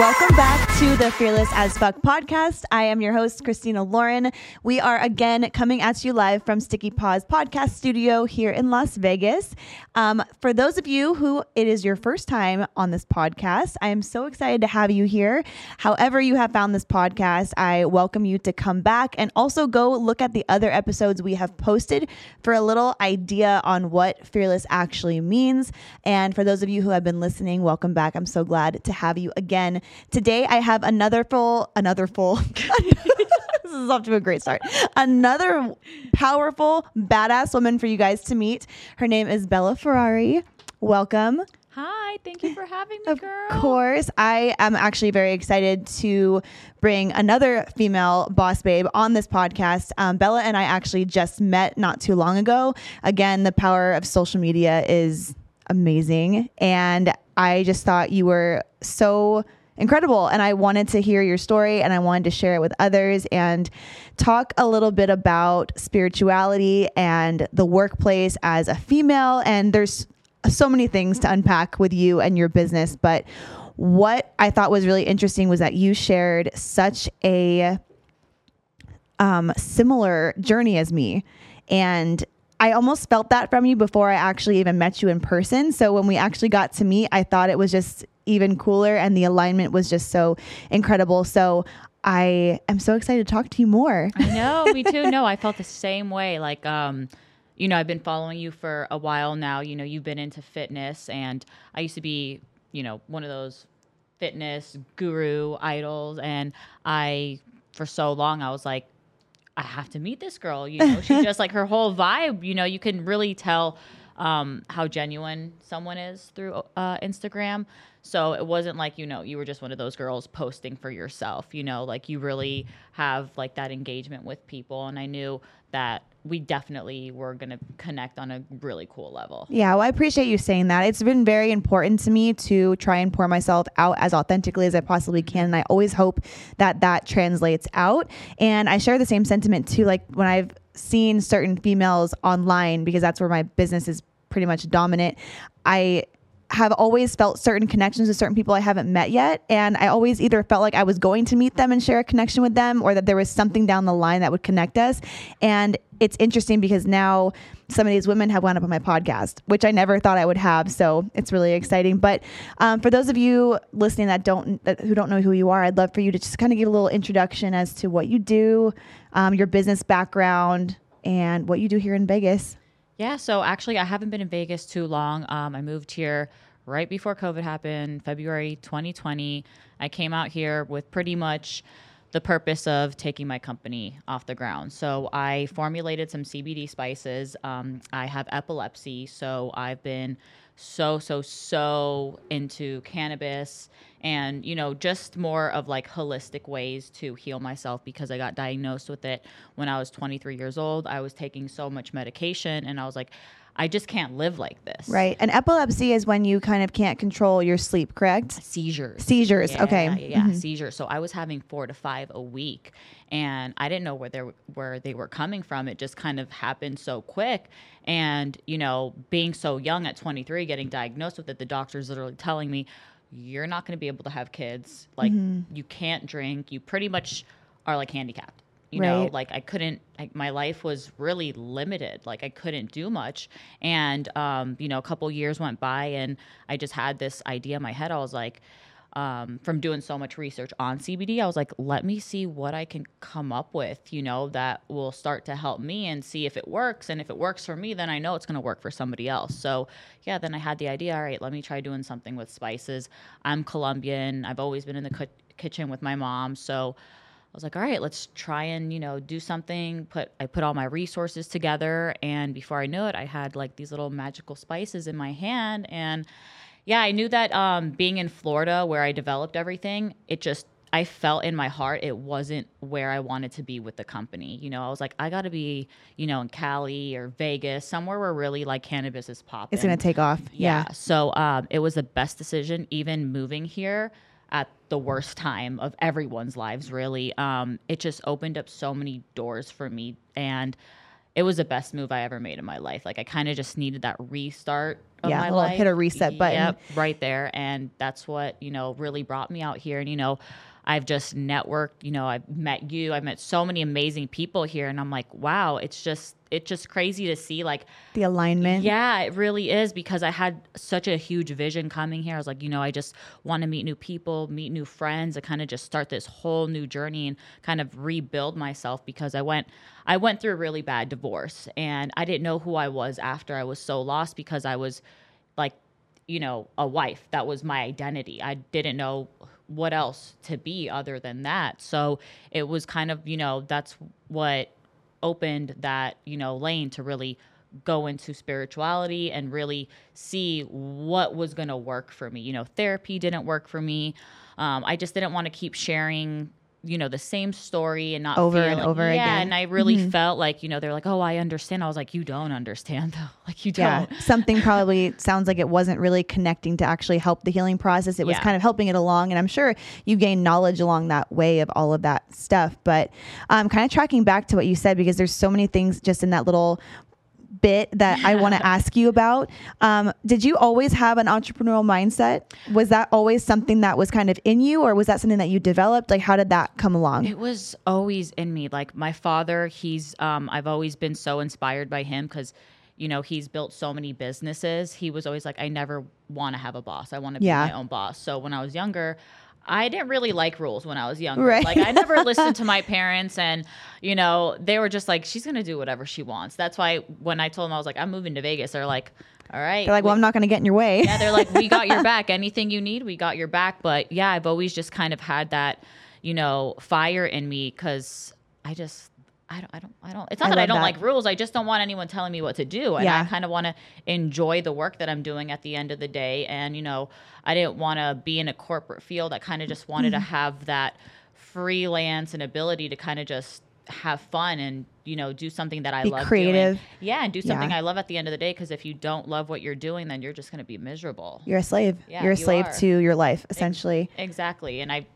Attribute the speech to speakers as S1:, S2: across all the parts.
S1: Welcome back to the Fearless as Fuck podcast. I am your host, Christina Lauren. We are again coming at you live from Sticky Paws podcast studio here in Las Vegas. Um, for those of you who it is your first time on this podcast, I am so excited to have you here. However, you have found this podcast, I welcome you to come back and also go look at the other episodes we have posted for a little idea on what fearless actually means. And for those of you who have been listening, welcome back. I'm so glad to have you again. Today I have another full, another full. this is off to a great start. Another powerful, badass woman for you guys to meet. Her name is Bella Ferrari. Welcome.
S2: Hi, thank you for having me,
S1: Of
S2: girl.
S1: course, I am actually very excited to bring another female boss babe on this podcast. Um, Bella and I actually just met not too long ago. Again, the power of social media is amazing. And I just thought you were so incredible. And I wanted to hear your story and I wanted to share it with others and talk a little bit about spirituality and the workplace as a female. And there's so many things to unpack with you and your business. But what I thought was really interesting was that you shared such a um, similar journey as me. And I almost felt that from you before I actually even met you in person. So when we actually got to meet, I thought it was just even cooler and the alignment was just so incredible. So I am so excited to talk to you more.
S2: I know, me too. No, I felt the same way. Like, um, you know, I've been following you for a while now. You know, you've been into fitness, and I used to be, you know, one of those fitness guru idols. And I, for so long, I was like, I have to meet this girl. You know, she just like her whole vibe. You know, you can really tell um, how genuine someone is through uh, Instagram. So it wasn't like you know you were just one of those girls posting for yourself. You know, like you really have like that engagement with people, and I knew that we definitely were going to connect on a really cool level.
S1: Yeah, well, I appreciate you saying that. It's been very important to me to try and pour myself out as authentically as I possibly can. And I always hope that that translates out. And I share the same sentiment too. Like when I've seen certain females online, because that's where my business is pretty much dominant, I have always felt certain connections with certain people I haven't met yet. And I always either felt like I was going to meet them and share a connection with them or that there was something down the line that would connect us. And it's interesting because now some of these women have wound up on my podcast, which I never thought I would have. So it's really exciting. But um, for those of you listening that don't, that, who don't know who you are, I'd love for you to just kind of give a little introduction as to what you do, um, your business background, and what you do here in Vegas.
S2: Yeah, so actually, I haven't been in Vegas too long. Um, I moved here right before COVID happened, February 2020. I came out here with pretty much the purpose of taking my company off the ground. So I formulated some CBD spices. Um, I have epilepsy, so I've been so so so into cannabis and you know just more of like holistic ways to heal myself because i got diagnosed with it when i was 23 years old i was taking so much medication and i was like i just can't live like this
S1: Right. And epilepsy is when you kind of can't control your sleep, correct?
S2: seizures
S1: Seizures.
S2: Yeah,
S1: okay.
S2: Yeah,
S1: Mhm.
S2: seizures. So I was having four to five a week, and I didn't know where they were, where they were coming from. It just kind of happened so quick, and you know, being so young at 23, getting diagnosed with it, the doctors literally telling me, "You're not going to be able to have kids. Like,
S1: Mm-hmm.
S2: you can't drink. You pretty much are like handicapped." You know, like I couldn't. I, my life was really limited. Like I couldn't do much, and um, you know, a couple years went by, and I just had this idea in my head. I was like, um, from doing so much research on CBD, I was like, let me see what I can come up with, you know, that will start to help me and see if it works. And if it works for me, then I know it's going to work for somebody else. So, yeah, then I had the idea all right, let me try doing something with spices. I'm Colombian, I've always been in the co- kitchen with my mom. So, I was like, all right, let's try and, you know, do something. Put I put all my resources together and before I knew it, I had like these little magical spices in my hand and yeah, I knew that um, being in Florida where I developed everything, it just I felt in my heart it wasn't where I wanted to be with the company. You know, I was like, I got to be, you know, in Cali or Vegas, somewhere where really like cannabis is popping.
S1: It's going to take off. Yeah.
S2: So um, it was the best decision, even moving here at the worst time of everyone's lives, really. Um, it just opened up so many doors for me. And it was the best move I ever made in my life. Like, I kind of just needed that restart of
S1: Yeah,
S2: my
S1: a little
S2: life.
S1: hit a reset button.
S2: Yep, right there. And that's what, you know, really brought me out here. And, you know, I've just networked, you know, I've met you, I've met so many amazing people here. And I'm like, wow, it's just, it's just crazy to see like
S1: The alignment.
S2: yeah, it really is because I had such a huge vision coming here. I was like, you know, I just want to meet new people, meet new friends, and kind of just start this whole new journey and kind of rebuild myself because I went I went through a really bad divorce and I didn't know who I was after I was so lost because I was like, you know, a wife. That was my identity. I didn't know what else to be other than that. So it was kind of, you know, that's what opened that you know lane to really go into spirituality and really see what was going to work for me you know therapy didn't work for me um, i just didn't want to keep sharing you know the same story and not
S1: Over and over
S2: yeah
S1: again.
S2: and i really felt like you know they're like oh i understand i was like you don't understand though like you
S1: Yeah,
S2: don't
S1: something probably sounds like it wasn't really connecting to actually help the healing process. It was
S2: Yeah.
S1: kind of helping it along, and I'm sure you gained knowledge along that way of all of that stuff. But um, kind of tracking back to what you said because there's so many things just in that little bit that I want to ask you about. Um, did you always have an entrepreneurial mindset? Was that always something that was kind of in you, or was that something that you developed? Like, how did that come along?
S2: It was always in me. Like my father, he's um I've always been so inspired by him cuz you know, he's built so many businesses. He was always like I never want to have a boss. I want to
S1: Yeah.
S2: be my own boss. So when I was younger, I didn't really like rules when I was younger.
S1: Right.
S2: Like I never listened to my parents and you know, they were just like she's going to do whatever she wants. That's why when I told them I was like I'm moving to Vegas, they're like, "All right."
S1: They're like, well,
S2: we-
S1: I'm not going to get in your way.
S2: yeah, they're like, we got your back. Anything you need, we got your back. But yeah, I've always just kind of had that, you know, fire in me because I just, I don't, I don't, I don't. It's not
S1: I
S2: that I don't
S1: that.
S2: like rules. I just don't want anyone telling me what to do, and
S1: Yeah.
S2: I kind of want to enjoy the work that I'm doing at the end of the day. And you know, I didn't want to be in a corporate field. I kind of just wanted
S1: Mm-hmm.
S2: to have that freelance and ability to kind of just have fun and you know do something that I
S1: Be
S2: love
S1: creative.
S2: doing. Yeah, and do something
S1: Yeah.
S2: I love at the end of the day. Because if you don't love what you're doing, then you're just going to be miserable.
S1: You're a slave.
S2: Yeah,
S1: You're a
S2: you
S1: slave
S2: are.
S1: to your life, essentially.
S2: Exactly. And I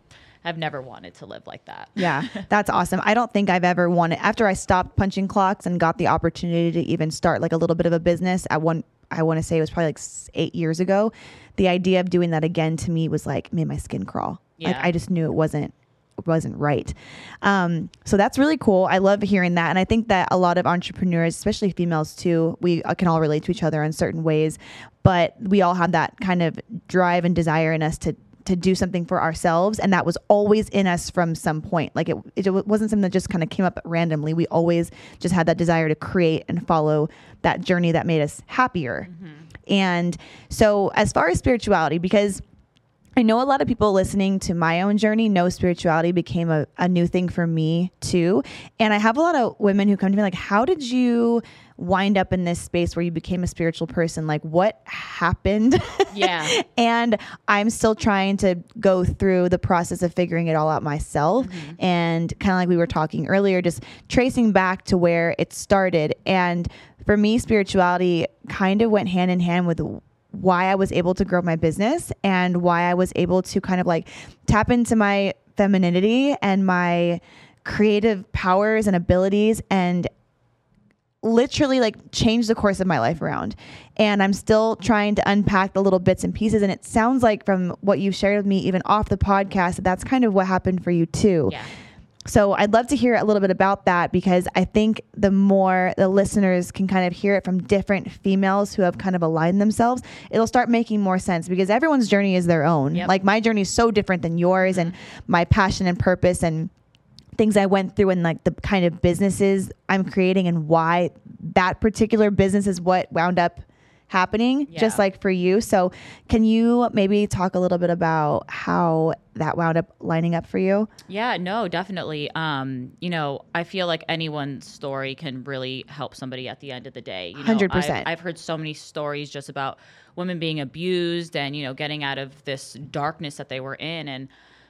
S2: have never wanted to live like that.
S1: Yeah, that's awesome. I don't think I've ever wanted after I stopped punching clocks and got the opportunity to even start like a little bit of a business at one I want to say it was probably like 8 years ago. The idea of doing that again to me was like made my skin crawl. Like
S2: Yeah.
S1: I just knew it wasn't wasn't right. Um, so that's really cool. I love hearing that, and I think that a lot of entrepreneurs, especially females too, we uh, can all relate to each other in certain ways, but we all have that kind of drive and desire in us to to do something for ourselves and that was always in us from some point. Like it, it wasn't something that just kind of came up randomly. We always just had that desire to create and follow that journey that made us happier. Mm-hmm. And so as far as spirituality because I know a lot of people listening to my own journey know spirituality became a, a new thing for me too. And I have a lot of women who come to me like, how did you wind up in this space where you became a spiritual person? Like, what happened?
S2: Yeah.
S1: and I'm still trying to go through the process of figuring it all out myself. Mm-hmm. And kind of like we were talking earlier, just tracing back to where it started. And for me, spirituality kind of went hand in hand with why I was able to grow my business and why I was able to kind of like tap into my femininity and my creative powers and abilities and literally like change the course of my life around. And I'm still trying to unpack the little bits and pieces. And it sounds like from what you've shared with me, even off the podcast, that that's kind of what happened for you too.
S2: Yeah.
S1: So I'd love to hear a little bit about that because I think the more the listeners can kind of hear it from different females who have kind of aligned themselves, it'll start making more sense because everyone's journey is their own.
S2: Yep.
S1: Like my journey is so different than yours and mm-hmm. my passion and purpose and things I went through and like the kind of businesses I'm creating and why that particular business is what wound up happening just like for you. So can you maybe talk a little bit about how that wound up lining up for you?
S2: Yeah, no, definitely. Um, you know, I feel like anyone's story can really help somebody at the end of the day. You know,
S1: 100%.
S2: I've, I've heard so many stories just about women being abused and, you know, getting out of this darkness that they were in. And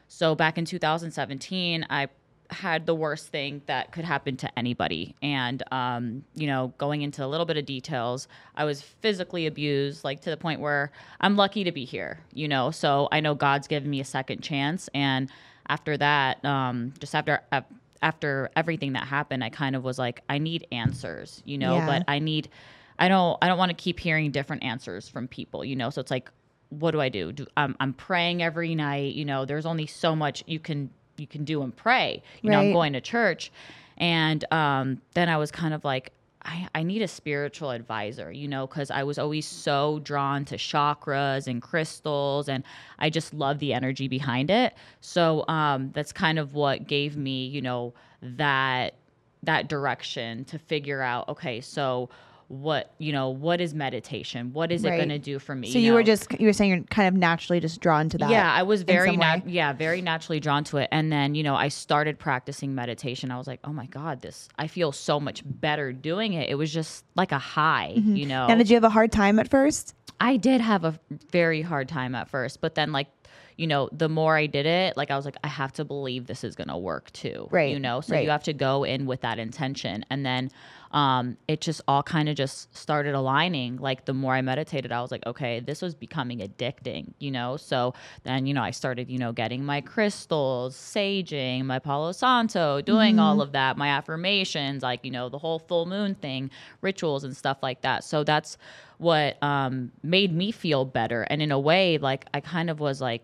S2: so back in 2017, I had the worst thing that could happen to anybody. And, um, you know, going into a little bit of details, I was physically abused, like to the point where I'm lucky to be here, you know? So I know God's given me a second chance. And after that, um, just after, af- after everything that happened, I kind of was like, I need answers, you know,
S1: Yeah.
S2: but I need, I don't I don't want to keep hearing different answers from people, you know. So it's like, what do I do? do I'm, I'm praying every night. You know, there's only so much you can you can do and pray. You know, I'm going to church, and um, then I was kind of like. I, I need a spiritual advisor, you know, because I was always so drawn to chakras and crystals, and I just love the energy behind it. So um, that's kind of what gave me, you know, that that direction to figure out okay so what you know what is meditation what is it going to do for me
S1: So you were
S2: know?
S1: just you were saying you're kind of naturally just drawn to that.
S2: yeah i was very yeah very naturally drawn to it and then you know i started practicing meditation i was like oh my god this i feel so much better doing it it was just like a high
S1: Mm-hmm.
S2: you know
S1: and did you have a hard time at first?
S2: I did have a very hard time at first, but then like you know, the more I did it, like I was like, I have to believe this is gonna work too.
S1: Right,
S2: You know, so
S1: right.
S2: you have to go in with that intention. And then um it just all kind of just started aligning. Like the more I meditated, I was like, okay, this was becoming addicting, you know? So then, you know, I started, you know, getting my crystals, saging, my Palo Santo, doing all of that, my affirmations, like, you know, the whole full moon thing, rituals and stuff like that. So that's what um, made me feel better. And in a way, like I kind of was like,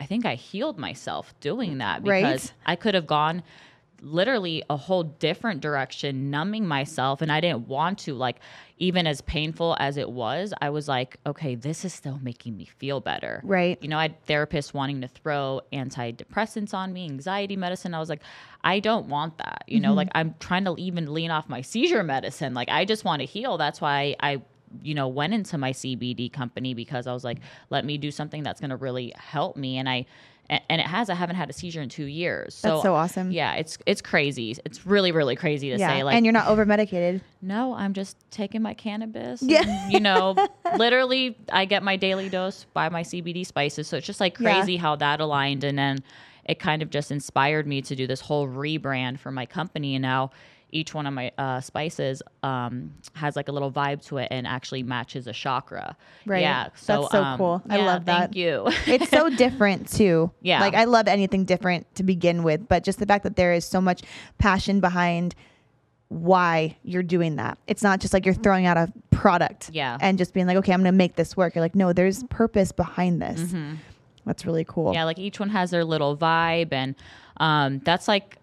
S2: I think I healed myself doing that
S1: Right.
S2: because I could have gone literally a whole different direction, numbing myself, and I didn't want to. Like, even as painful as it was, I was like, okay, this is still making me feel better.
S1: Right.
S2: You know, I had therapists wanting to throw antidepressants on me, anxiety medicine. I was like, I don't want that. You know, mm-hmm. like I'm trying to even lean off my seizure medicine. Like, I just want to heal. That's why I you know went into my CBD company because I was like let me do something that's going to really help me and I a- and it has I haven't had a seizure in 2 years. So
S1: That's so awesome.
S2: Yeah, it's it's crazy. It's really really crazy to
S1: Yeah,
S2: say like
S1: and you're not over medicated.
S2: no, I'm just taking my cannabis.
S1: Yeah.
S2: and, you know, literally, I get my daily dose by my CBD spices. So it's just like
S1: Yeah.
S2: crazy how that aligned. And then it kind of just inspired me to do this whole rebrand for my company. And now each one of my uh, spices um, has like a little vibe to it and actually matches a chakra.
S1: Right.
S2: Yeah. So,
S1: That's so
S2: um,
S1: cool. I
S2: yeah,
S1: love that.
S2: Thank you.
S1: it's so different too.
S2: Yeah.
S1: Like I love anything different to begin with, but just the fact that there is so much passion behind why you're doing that. It's not just like you're throwing out a product
S2: Yeah.
S1: and just being like, okay, I'm going to make this work. You're like, no, there's purpose behind this. That's really cool.
S2: Mm-hmm. Yeah, like each one has their little vibe, and um, that's like,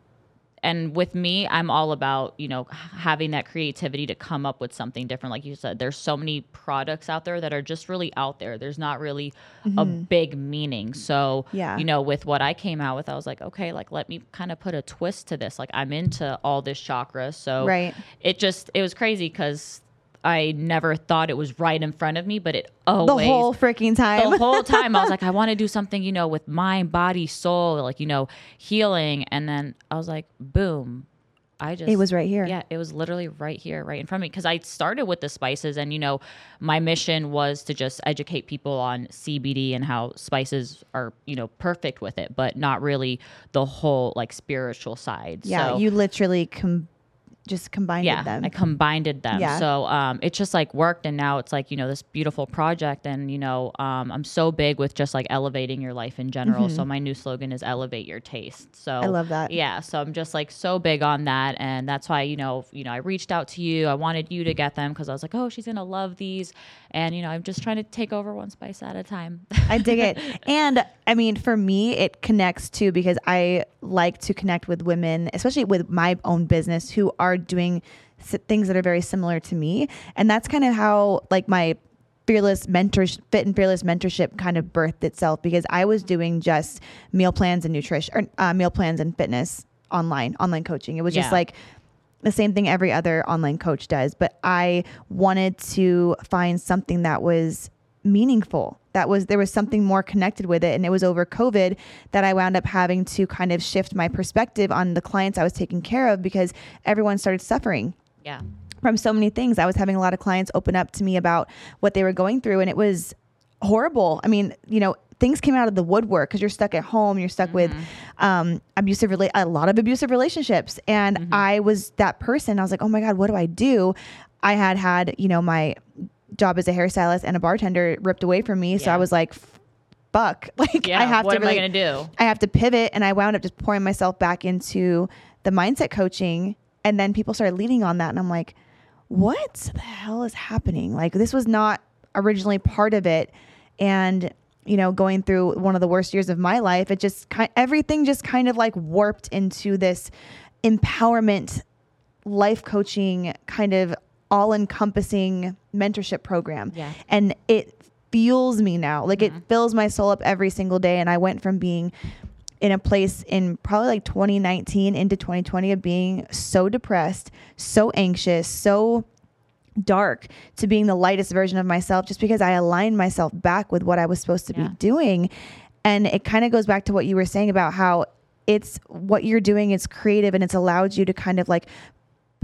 S2: and with me, I'm all about you know having that creativity to come up with something different. Like you said, there's so many products out there that are just really out there. There's not really a big meaning. So
S1: Mm-hmm. Yeah.
S2: you know, with what I came out with, I was like, okay, like let me kind of put a twist to this. Like I'm into all this chakra, so
S1: Right.
S2: it just it was crazy because. I never thought it was right in front of me, but it always The
S1: whole freaking time.
S2: the whole time I was like, I want to do something, you know, with mind, body, soul, like, you know, healing. And then I was like, boom. I just
S1: It was right here.
S2: Yeah, it was literally right here, right in front of me. Because I started with the spices, and you know, my mission was to just educate people on CBD and how spices are, you know, perfect with it, but not really the whole like spiritual side.
S1: yeah,
S2: So-
S1: you literally com- just combined
S2: yeah,
S1: them.
S2: I combined them.
S1: Yeah.
S2: So um, it just like worked, and now it's like you know this beautiful project, and you know um, I'm so big with just like elevating your life in general. So my new slogan is elevate your taste. So
S1: Mm-hmm. I love that.
S2: Yeah. So I'm just like so big on that, and that's why you know you know I reached out to you. I wanted you to get them because I was like, oh, she's gonna love these, and you know I'm just trying to take over one spice at a time.
S1: I dig it. And I mean, for me, it connects too because I like to connect with women, especially with my own business, who are doing s- things that are very similar to me. And that's kind of how, like, my fearless mentors fit and fearless mentorship kind of birthed itself because I was doing just meal plans and nutrition or uh, meal plans and fitness online, online coaching. It was just like the same thing every other online coach does. But I wanted to find something that was meaningful. That was there was something more connected with it. And it was over COVID that I wound up having to kind of shift my perspective on the clients I was taking care of because everyone started suffering
S2: yeah.
S1: from so many things. I was having a lot of clients open up to me about what they were going through, and it was horrible. I mean, you know, things came out of the woodwork because you're stuck at home, you're stuck with um, abusive, rela- a lot of abusive relationships, and I was that person. I was like, oh my god, what do I do? I had had, you know, my job as a hairstylist and a bartender ripped away from me, so
S2: Yeah.
S1: I was like. Fuck! Like
S2: Yeah.
S1: I have
S2: what
S1: to
S2: am
S1: really,
S2: I gonna do?
S1: I have to pivot and I wound up just pouring myself back into the mindset coaching and then people started leaning on that and I'm like what the hell is happening? Like this was not originally part of it. And, you know, going through one of the worst years of my life, it just kind everything just kind of like warped into this empowerment life coaching kind of all encompassing mentorship program.
S2: Yeah.
S1: And it fuels me now. Like it mm-hmm. fills my soul up every single day. And I went from being in a place in probably like 2019 into 2020 of being so depressed, so anxious, so dark to being the lightest version of myself just because I aligned myself back with what I was supposed to
S2: Yeah.
S1: be doing. And it kind of goes back to what you were saying about how it's what you're doing is creative and it's allowed you to kind of like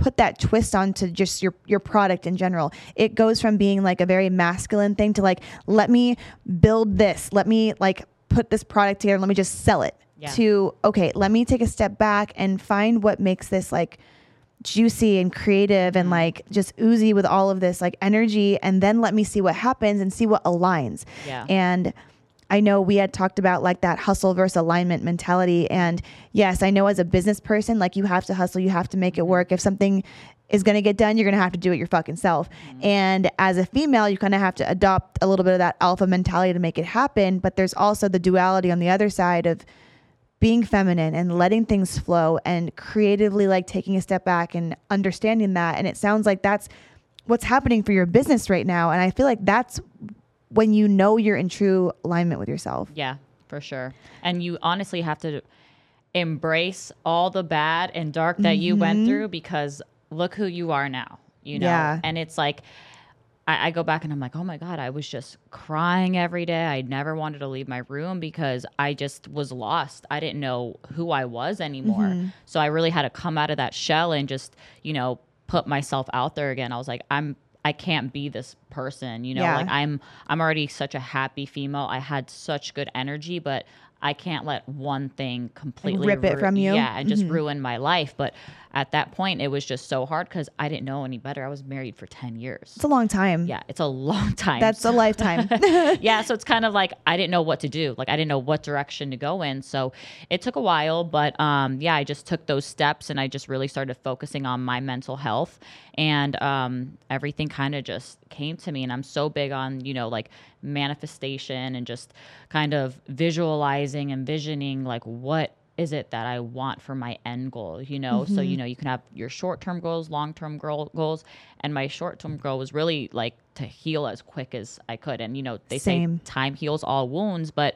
S1: put that twist onto just your your product in general. It goes from being like a very masculine thing to like let me build this, let me like put this product together, let me just sell it.
S2: Yeah.
S1: To okay, let me take a step back and find what makes this like juicy and creative and mm-hmm. like just oozy with all of this like energy and then let me see what happens and see what aligns.
S2: Yeah.
S1: And I know we had talked about like that hustle versus alignment mentality. And yes, I know as a business person, like you have to hustle, you have to make it mm-hmm. work. If something is going to get done, you're going to have to do it your fucking self. Mm-hmm. And as a female, you kind of have to adopt a little bit of that alpha mentality to make it happen. But there's also the duality on the other side of being feminine and letting things flow and creatively like taking a step back and understanding that. And it sounds like that's what's happening for your business right now. And I feel like that's when you know you're in true alignment with yourself.
S2: Yeah, for sure. And you honestly have to embrace all the bad and dark that you went mm-hmm. through because look who you are now, you know?
S1: Yeah.
S2: And it's like, I, I go back and I'm like, oh my God, I was just crying every day. I never wanted to leave my room because I just was lost. I didn't know who I was anymore. Mm-hmm. So I really had to come out of that shell and just, you know, put myself out there again. I was like, I'm, I can't be this person, you know,
S1: Yeah.
S2: like I'm, I'm already such a happy female. I had such good energy, but I can't let one thing completely
S1: rip it from you?
S2: Yeah, and just ruin my life. But at that point, it was just so hard because I didn't know any better. I was married for ten years.
S1: It's a long time.
S2: Yeah, it's a long time.
S1: That's a lifetime.
S2: yeah, so it's kind of like I didn't know what to do. Like I didn't know what direction to go in. So it took a while, but um, yeah, I just took those steps and I just really started focusing on my mental health, and um, everything kind of just came to me. And I'm so big on you know like manifestation and just kind of visualizing and visioning like what is it that I want for my end goal, you know? So, mm-hmm. you know, you can have your short term goals, long term goals. And my short term goal was really like to heal as quick as I could. And, you know, they
S1: Same.
S2: say time heals all wounds, but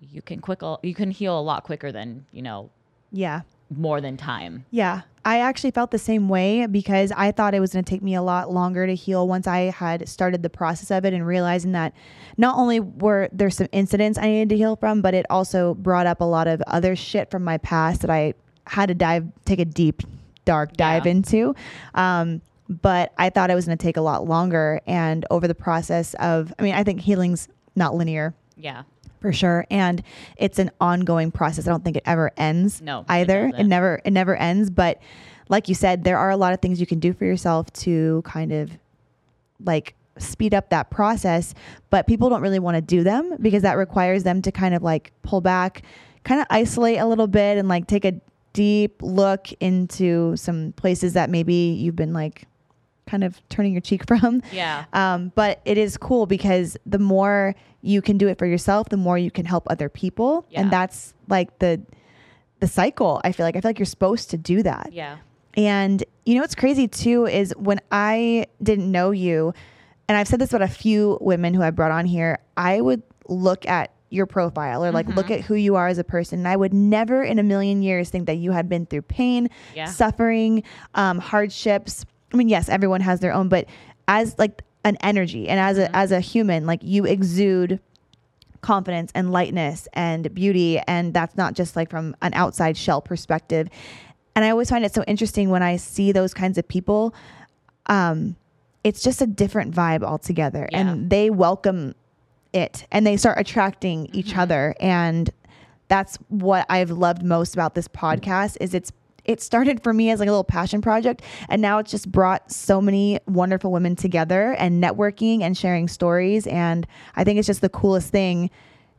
S2: you can quick, you can heal a lot quicker than, you know,
S1: yeah.
S2: More than time.
S1: Yeah. I actually felt the same way because I thought it was going to take me a lot longer to heal once I had started the process of it and realizing that not only were there some incidents I needed to heal from, but it also brought up a lot of other shit from my past that I had to dive, take a deep, dark dive
S2: Yeah.
S1: into. Um, but I thought it was going to take a lot longer. And over the process of, I mean, I think healing's not linear
S2: Yeah.
S1: For sure. And it's an ongoing process. I don't think it ever ends
S2: No,
S1: either. it,
S2: doesn't.
S1: never it never ends. But like you said there are a lot of things you can do for yourself to kind of like speed up that process. But people don't really want to do them because that requires them to kind of like pull back kind of isolate a little bit and like take a deep look into some places that maybe you've been like kind of turning your cheek from
S2: Yeah.
S1: um, but it is cool because the more you can do it for yourself, the more you can help other people,
S2: Yeah.
S1: and that's like the the cycle. I feel like I feel like you're supposed to do that.
S2: Yeah.
S1: And you know what's crazy too is when I didn't know you, and I've said this about a few women who I brought on here, I would look at your profile or like
S2: Mm-hmm.
S1: look at who you are as a person. And I would never in a million years think that you had been through pain,
S2: Yeah.
S1: suffering, um, hardships. I mean, yes, everyone has their own, but as like an energy and as
S2: Mm-hmm.
S1: a as a human, like you exude confidence and lightness and beauty and that's not just like from an outside shell perspective and i always find it so interesting when i see those kinds of people um it's just a different vibe altogether
S2: Yeah.
S1: and they welcome it and they start attracting each
S2: Mm-hmm.
S1: other and that's what i've loved most about this podcast is it's it started for me as like a little passion project and now it's just brought so many wonderful women together and networking and sharing stories and i think it's just the coolest thing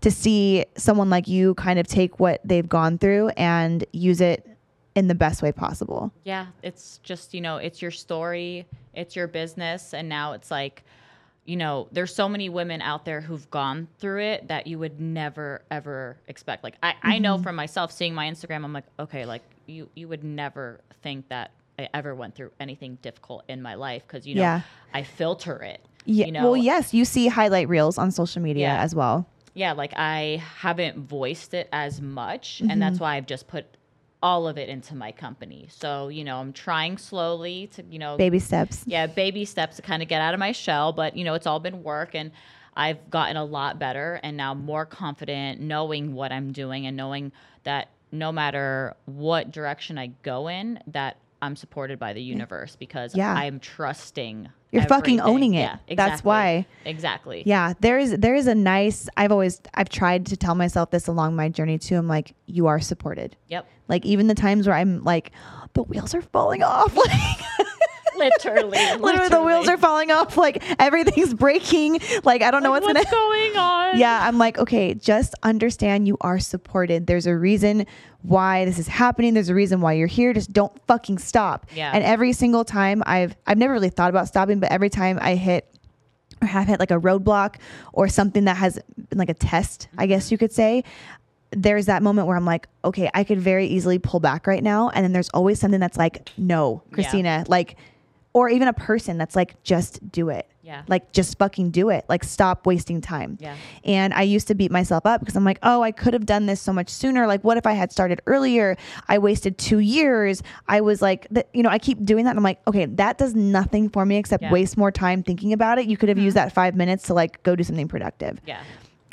S1: to see someone like you kind of take what they've gone through and use it in the best way possible.
S2: Yeah, it's just, you know, it's your story, it's your business. And now it's like, you know, there's so many women out there who've gone through it that you would never, ever expect. Like, I, I
S1: Mm-hmm.
S2: know from myself seeing my Instagram, I'm like, okay, like, you, you would never think that I ever went through anything difficult in my life because, you know,
S1: Yeah.
S2: I filter it.
S1: Yeah.
S2: You know,
S1: well, yes, you see highlight reels on social media
S2: Yeah.
S1: as well.
S2: yeah, like I haven't voiced it as much,
S1: Mm-hmm.
S2: and that's why I've just put all of it into my company. So, you know, I'm trying slowly to, you know,
S1: Baby steps.
S2: yeah, baby steps to kind of get out of my shell, but you know, it's all been work and I've gotten a lot better and now more confident knowing what I'm doing and knowing that no matter what direction I go in, that I'm supported by the universe because
S1: Yeah.
S2: I'm trusting.
S1: You're fucking owning it.
S2: Yeah,
S1: That's why.
S2: Exactly.
S1: Yeah, there is there is a nice. I've always I've tried to tell myself this along my journey too. I'm like, you are supported.
S2: Yep.
S1: Like even the times where I'm like, the wheels are falling off. Like
S2: Literally.
S1: literally, the wheels are falling off. Like everything's breaking. Like I don't know
S2: Like,
S1: what's,
S2: what's
S1: gonna.
S2: going on.
S1: Yeah, I'm like, okay, just understand you are supported. There's a reason why this is happening. There's a reason why you're here. Just don't fucking stop.
S2: Yeah.
S1: And every single time I've I've never really thought about stopping, but every time I hit or have hit like a roadblock or something that has been like a test, I mm-hmm. guess you could say, there's that moment where I'm like, okay, I could very easily pull back right now. And then there's always something that's like, no, Christina, like, or even a person that's like, just do it.
S2: Yeah.
S1: Like, just fucking do it. Like, stop wasting time.
S2: Yeah.
S1: And I used to beat myself up because I'm like, oh, I could have done this so much sooner. Like, what if I had started earlier? I wasted two years. I was like, th- you know, I keep doing that. And I'm like, okay, that does nothing for me except
S2: Yeah.
S1: waste more time thinking about it. You could have used uh-huh. that five minutes to like go do something productive.
S2: Yeah.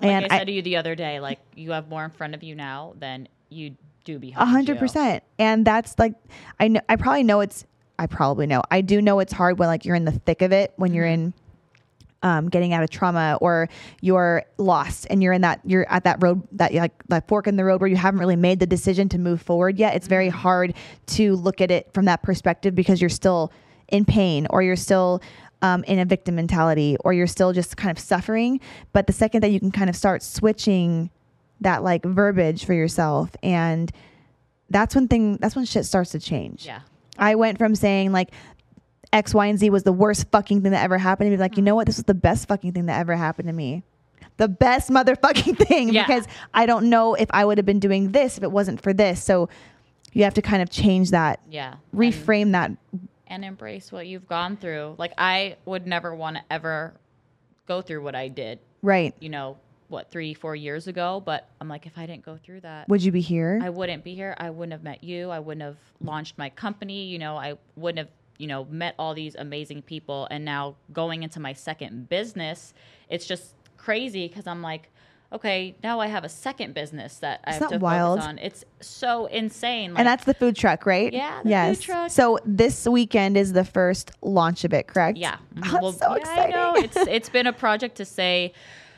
S2: Like
S1: And
S2: I
S1: I-
S2: said to you the other day, like you have more in front of you now than you do
S1: A
S2: behind
S1: hundred
S2: you.
S1: percent. And that's like, I know, I probably know it's, I probably know, I do know it's hard when like you're in the thick of it, when you're in, um, getting out of trauma or you're lost and you're in that, you're at that road, that like that fork in the road where you haven't really made the decision to move forward yet. It's very hard to look at it from that perspective because you're still in pain or you're still, um, in a victim mentality or you're still just kind of suffering. But the second that you can kind of start switching that like verbiage for yourself and that's when thing that's when shit starts to change.
S2: Yeah.
S1: I went from saying like X, Y, and Z was the worst fucking thing that ever happened to me. Like, you know what? This was the best fucking thing that ever happened to me. The best motherfucking thing
S2: Yeah.
S1: because I don't know if I would have been doing this if it wasn't for this. So you have to kind of change that,
S2: Yeah. And-
S1: reframe that.
S2: and embrace what you've gone through. Like I would never want to ever go through what I did,
S1: Right.
S2: you know, what, three, four years ago. But I'm like, if I didn't go through that,
S1: Would you be here?
S2: I wouldn't be here. I wouldn't have met you. I wouldn't have launched my company. You know, I wouldn't have, you know, met all these amazing people. And now going into my second business, it's just crazy because I'm like, okay, now I have a second business that I have to
S1: wild?
S2: focus on. It's so insane. Like,
S1: and that's the food truck, right?
S2: Yeah,
S1: yes.
S2: truck.
S1: So this weekend is the first launch of it, correct?
S2: Yeah.
S1: Oh,
S2: Well,
S1: so
S2: yeah,
S1: exciting.
S2: I know. It's it's been a project to say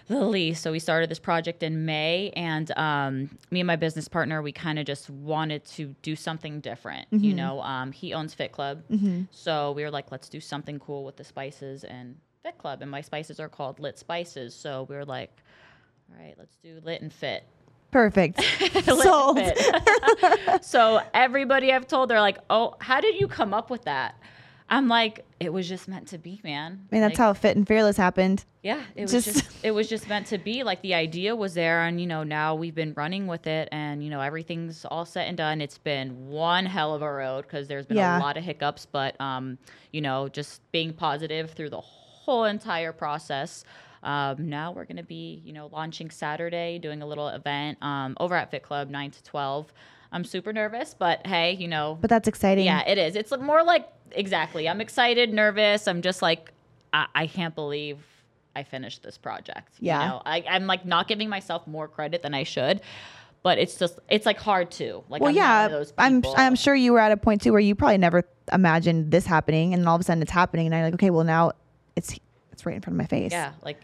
S2: the least. So we started this project in May, and um, me and my business partner, we kind of just wanted to do something different. You
S1: Mm-hmm.
S2: know, um, he owns Fit Club, so we were like, let's do something cool with the spices and Fit Club, and my spices are called Lit Spices. So we were like, all right, let's do Lit and Fit.
S1: Perfect. Sold.
S2: So everybody I've told, they're like, "Oh, how did you come up with that?" I'm like, "It was just meant to be, man."
S1: I mean, that's
S2: Like,
S1: how Fit and Fearless happened.
S2: Yeah, it was
S1: just-
S2: just, it was just meant to be. Like the idea was there, and you know now we've been running with it, and you know everything's all set and done. It's been one hell of a road because there's been
S1: Yeah.
S2: a lot of hiccups, but um, you know, just being positive through the whole entire process. Um, now we're going to be, you know, launching Saturday, doing a little event um, over at Fit Club, nine to twelve. I'm super nervous, but hey, you know,
S1: But that's exciting.
S2: yeah, it is. It's more like exactly. I'm excited, nervous. I'm just like, I, I can't believe I finished this project.
S1: Yeah.
S2: You know, I, I'm like not giving myself more credit than I should, but it's just it's like hard to like.
S1: Well,
S2: I'm
S1: yeah,
S2: those
S1: I'm. I'm sure you were at a point too where you probably never imagined this happening, and all of a sudden it's happening, and I'm like, okay, well now it's it's right in front of my face.
S2: Yeah, like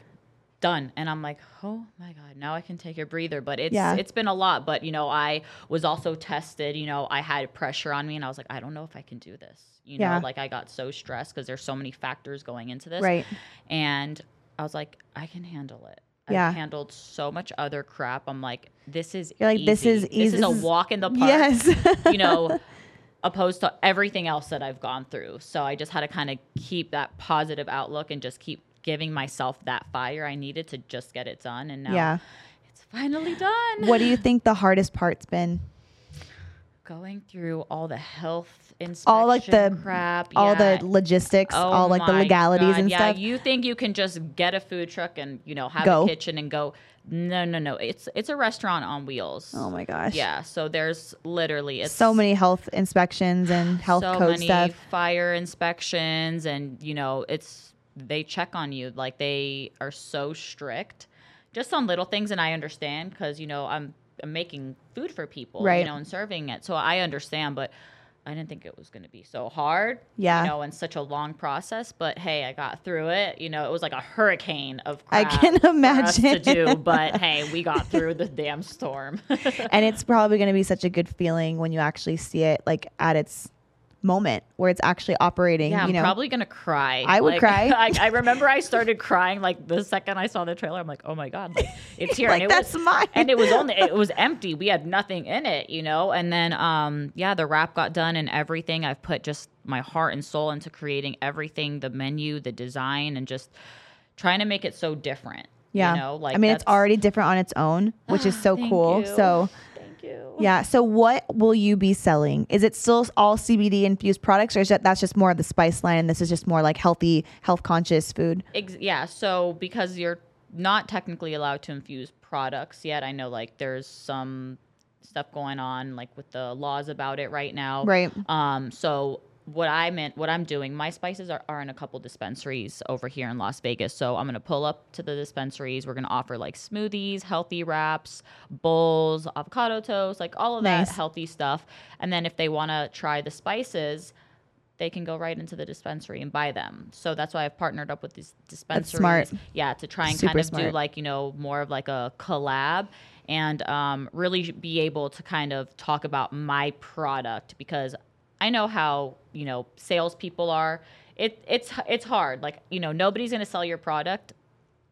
S2: done. And I'm like, oh my God, now I can take a breather. But it's
S1: Yeah.
S2: it's been a lot. But you know, I was also tested, you know, I had pressure on me and I was like, I don't know if I can do this. You
S1: Yeah.
S2: know, like I got so stressed because there's so many factors going into this.
S1: Right.
S2: And I was like, I can handle it.
S1: Yeah.
S2: I've handled so much other crap. I'm like, this is
S1: You're like, this is easy.
S2: This is a walk in the park.
S1: Yes.
S2: you know, opposed to everything else that I've gone through. So I just had to kind of keep that positive outlook and just keep giving myself that fire I needed to just get it done. And now
S1: Yeah.
S2: it's finally done.
S1: What do you think the hardest part's been?
S2: Going through all the health inspection
S1: All like the
S2: crap,
S1: all
S2: yeah.
S1: the logistics,
S2: Oh
S1: all like the legalities
S2: God,
S1: and
S2: yeah,
S1: stuff.
S2: You think you can just get a food truck and you know have
S1: Go.
S2: a kitchen and go? No, no, no. It's it's a restaurant on wheels.
S1: oh my gosh.
S2: Yeah. So there's literally it's
S1: So many health inspections and health
S2: so
S1: code
S2: many
S1: stuff.
S2: fire inspections and you know it's they check on you like they are so strict just on little things and i understand because you know i'm, I'm making food for people
S1: Right.
S2: you know and serving it so i understand but i didn't think it was going to be so hard
S1: Yeah.
S2: you know and such a long process but hey i got through it you know it was like a hurricane of
S1: I can
S2: us to
S1: imagine.
S2: do but hey we got through the damn storm
S1: and it's probably going to be such a good feeling when you actually see it like at its moment where it's actually operating.
S2: Yeah,
S1: you
S2: I'm probably gonna cry.
S1: I would
S2: Like,
S1: cry.
S2: I, I remember I started crying like the second I saw the trailer. I'm like, oh my god, like it's here.
S1: Like,
S2: and it
S1: that's
S2: was,
S1: mine.
S2: And it was only it was empty. We had nothing in it, you know. And then um yeah, the wrap got done and everything. I've put just my heart and soul into creating everything, the menu, the design, and just trying to make it so different.
S1: yeah.
S2: you know, like
S1: I mean, it's already different on its own, which is so cool.
S2: you.
S1: So,
S2: Thank you.
S1: yeah. So, what will you be selling? Is it still all CBD infused products, or is that that's just more of the spice line, and this is just more like healthy, health conscious food?
S2: Ex- yeah. So because you're not technically allowed to infuse products yet, I know like there's some stuff going on like with the laws about it right now.
S1: Right.
S2: Um. So what I meant, what I'm doing, my spices are, are in a couple dispensaries over here in Las Vegas. So I'm gonna pull up to the dispensaries. We're gonna offer like smoothies, healthy wraps, bowls, avocado toast, like all of
S1: Nice.
S2: that healthy stuff. And then if they wanna try the spices they can go right into the dispensary and buy them. So that's why I've partnered up with these dispensaries.
S1: smart.
S2: Yeah, to try and
S1: Super
S2: kind of do like, you know, more of like a collab and um, really be able to kind of talk about my product because I know how, you know, salespeople are. It, it's it's hard. Like, you know, nobody's gonna sell your product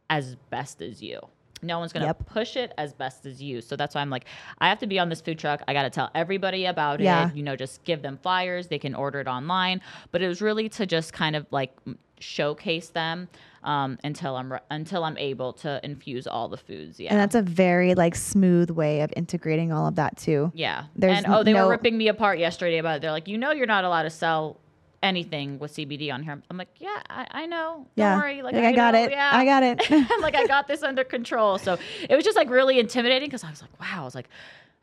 S2: as best as you. No one's gonna
S1: Yep.
S2: push it as best as you. So that's why I'm like, I have to be on this food truck. I gotta tell everybody about
S1: Yeah.
S2: it. You know, just give them flyers. They can order it online. But it was really to just kind of like showcase them um, until I'm re- until I'm able to infuse all the foods. Yeah.
S1: And that's a very like smooth way of integrating all of that too.
S2: yeah.
S1: there's
S2: and oh, they
S1: no-
S2: were ripping me apart yesterday about it. They're like, you know, you're not allowed to sell anything with CBD on here. I'm like, yeah, I, I know. Don't
S1: Yeah.
S2: worry. Like,
S1: Like, I got
S2: know,
S1: it.
S2: Yeah.
S1: I got it.
S2: I'm like, I got this under control. So it was just like really intimidating because I was like, wow. I was like,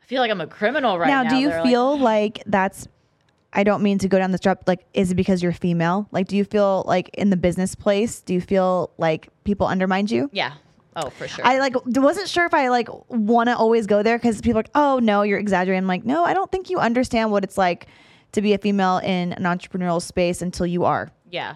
S2: I feel like I'm a criminal right now.
S1: now, do you
S2: They're like-
S1: feel like that's I don't mean to go down this route. Like, is it because you're female? Like, do you feel like in the business place, do you feel like people undermined you?
S2: yeah. Oh, for sure.
S1: I like wasn't sure if I like want to always go there because people are like, oh no, you're exaggerating. I'm like, no, I don't think you understand what it's like to be a female in an entrepreneurial space until you are.
S2: Yeah.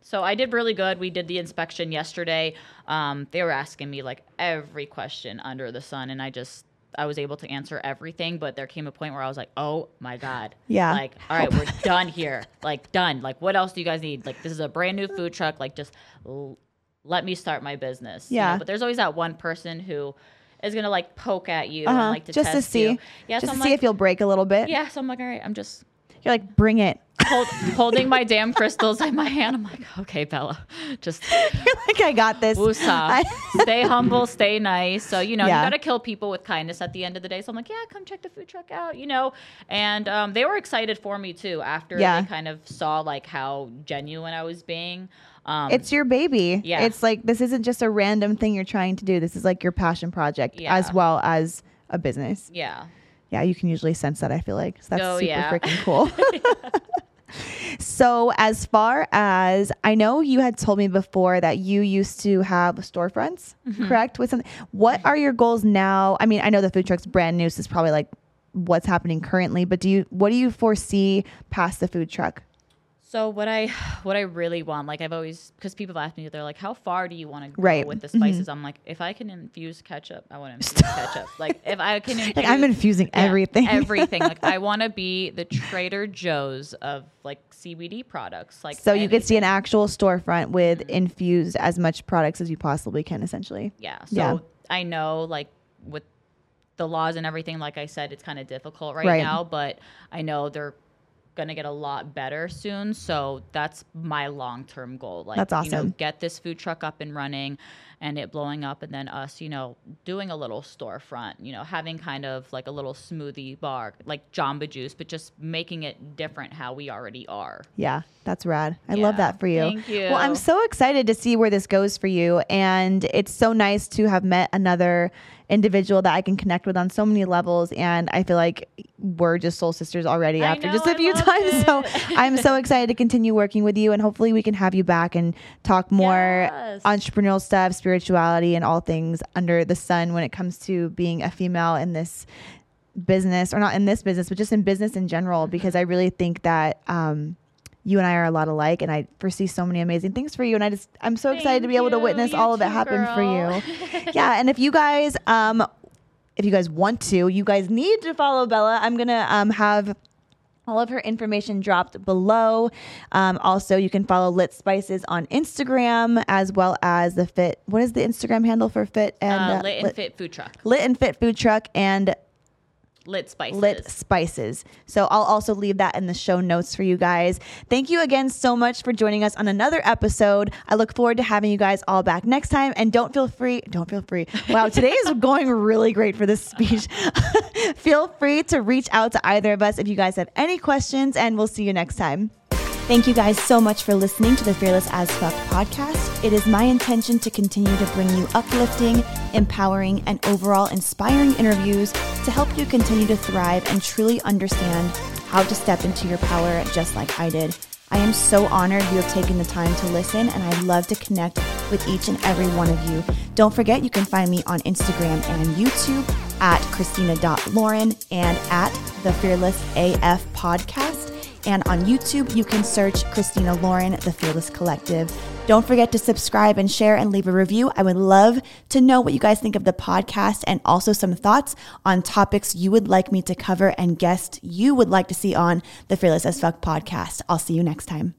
S2: So I did really good. We did the inspection yesterday. Um, they were asking me like every question under the sun, and I just I was able to answer everything. But there came a point where I was like, oh my god,
S1: Yeah.
S2: like all right, we're done here, like done. Like what else do you guys need? Like this is a brand new food truck. Like just l- let me start my business. you know?
S1: Yeah.
S2: But there's always that one person who is gonna like poke at you
S1: Uh-huh.
S2: and like to
S1: just to see,
S2: you. Yeah.
S1: just
S2: so
S1: to see if you'll break a little bit.
S2: yeah. So I'm like, all right, I'm just
S1: You're like, bring it.
S2: hold, holding my damn crystals in my hand. I'm like, okay, Bella, just
S1: You're like, I got this.
S2: woosah. Stay humble, stay nice. So, you know,
S1: Yeah.
S2: you got to kill people with kindness at the end of the day. So I'm like, yeah, come check the food truck out, you know? And um, they were excited for me too after
S1: Yeah.
S2: they kind of saw like how genuine I was being. Um,
S1: it's your baby.
S2: Yeah.
S1: It's like this isn't just a random thing you're trying to do. This is like your passion project
S2: Yeah.
S1: as well as a business.
S2: yeah.
S1: Yeah, you can usually sense that, I feel like. So that's
S2: Oh,
S1: super
S2: yeah.
S1: freaking cool. so, as far as I know, you had told me before that you used to have storefronts,
S2: Mm-hmm.
S1: correct? With something. What are your goals now? I mean, I know the food truck's brand new, so it's probably like what's happening currently, but do you what do you foresee past the food truck?
S2: So what I what I really want, like I've always because people have asked me, they're like, "How far do you want to go
S1: Right.
S2: with the
S1: Mhm.
S2: spices?" I'm like, if I can infuse ketchup, I want to infuse ketchup. Like if I can, infuse,
S1: Like I'm infusing
S2: Yeah,
S1: everything.
S2: everything. Like I want to be the Trader Joe's of like CBD products. Like
S1: so you could see an actual storefront with
S2: Mm-hmm.
S1: infused as much products as you possibly can, essentially.
S2: Yeah. So
S1: Yeah.
S2: I know like with the laws and everything, like I said, it's kind of difficult right,
S1: Right.
S2: now, but I know they're gonna get a lot better soon. So that's my long term goal. Like
S1: That's
S2: You know,
S1: awesome.
S2: get this food truck up and running and it blowing up and then us, you know, doing a little storefront, you know, having kind of like a little smoothie bar, like Jamba Juice, but just making it different how we already are.
S1: Yeah, that's rad. I love that for you.
S2: thank you
S1: Well, I'm so excited to see where this goes for you. And it's so nice to have met another individual that I can connect with on so many levels. And I feel like we're just soul sisters already
S2: I
S1: after
S2: know,
S1: just a
S2: I
S1: few times. So. I'm so excited to continue working with you. And hopefully we can have you back and talk more
S2: Yes.
S1: entrepreneurial stuff, spirituality, and all things under the sun when it comes to being a female in this business or not in this business, but just in business in general,
S2: Mm-hmm.
S1: because I really think that um, you and I are a lot alike, and I foresee so many amazing things for you. And I just, I'm so excited to be able to witness
S2: You
S1: all of it happen for you. yeah, and if you guys, um, if you guys want to, you guys need to follow Bella. I'm gonna um, have all of her information dropped below. Um, also, you can follow Lit Spices on Instagram as well as the Fit. What is the Instagram handle for Fit and
S2: uh,
S1: uh,
S2: lit and fit food truck.
S1: Lit and Fit Food Truck and
S2: Lit spices.
S1: Lit Spices. So I'll also leave that in the show notes for you guys. Thank you again so much for joining us on another episode. I look forward to having you guys all back next time. And don't feel free, don't feel free. Wow, today is going really great for this speech. feel free to reach out to either of us if you guys have any questions, and we'll see you next time. Thank you guys so much for listening to the Fearless as Fuck podcast. It is my intention to continue to bring you uplifting, empowering, and overall inspiring interviews to help you continue to thrive and truly understand how to step into your power just like I did. I am so honored you have taken the time to listen, and I'd love to connect with each and every one of you. Don't forget, you can find me on Instagram and YouTube at Christina.Lauren and at the Fearless AF podcast. And on YouTube, you can search Christina Lauren, The Fearless Collective. Don't forget to subscribe and share and leave a review. I would love to know what you guys think of the podcast and also some thoughts on topics you would like me to cover and guests you would like to see on the Fearless as Fuck podcast. I'll see you next time.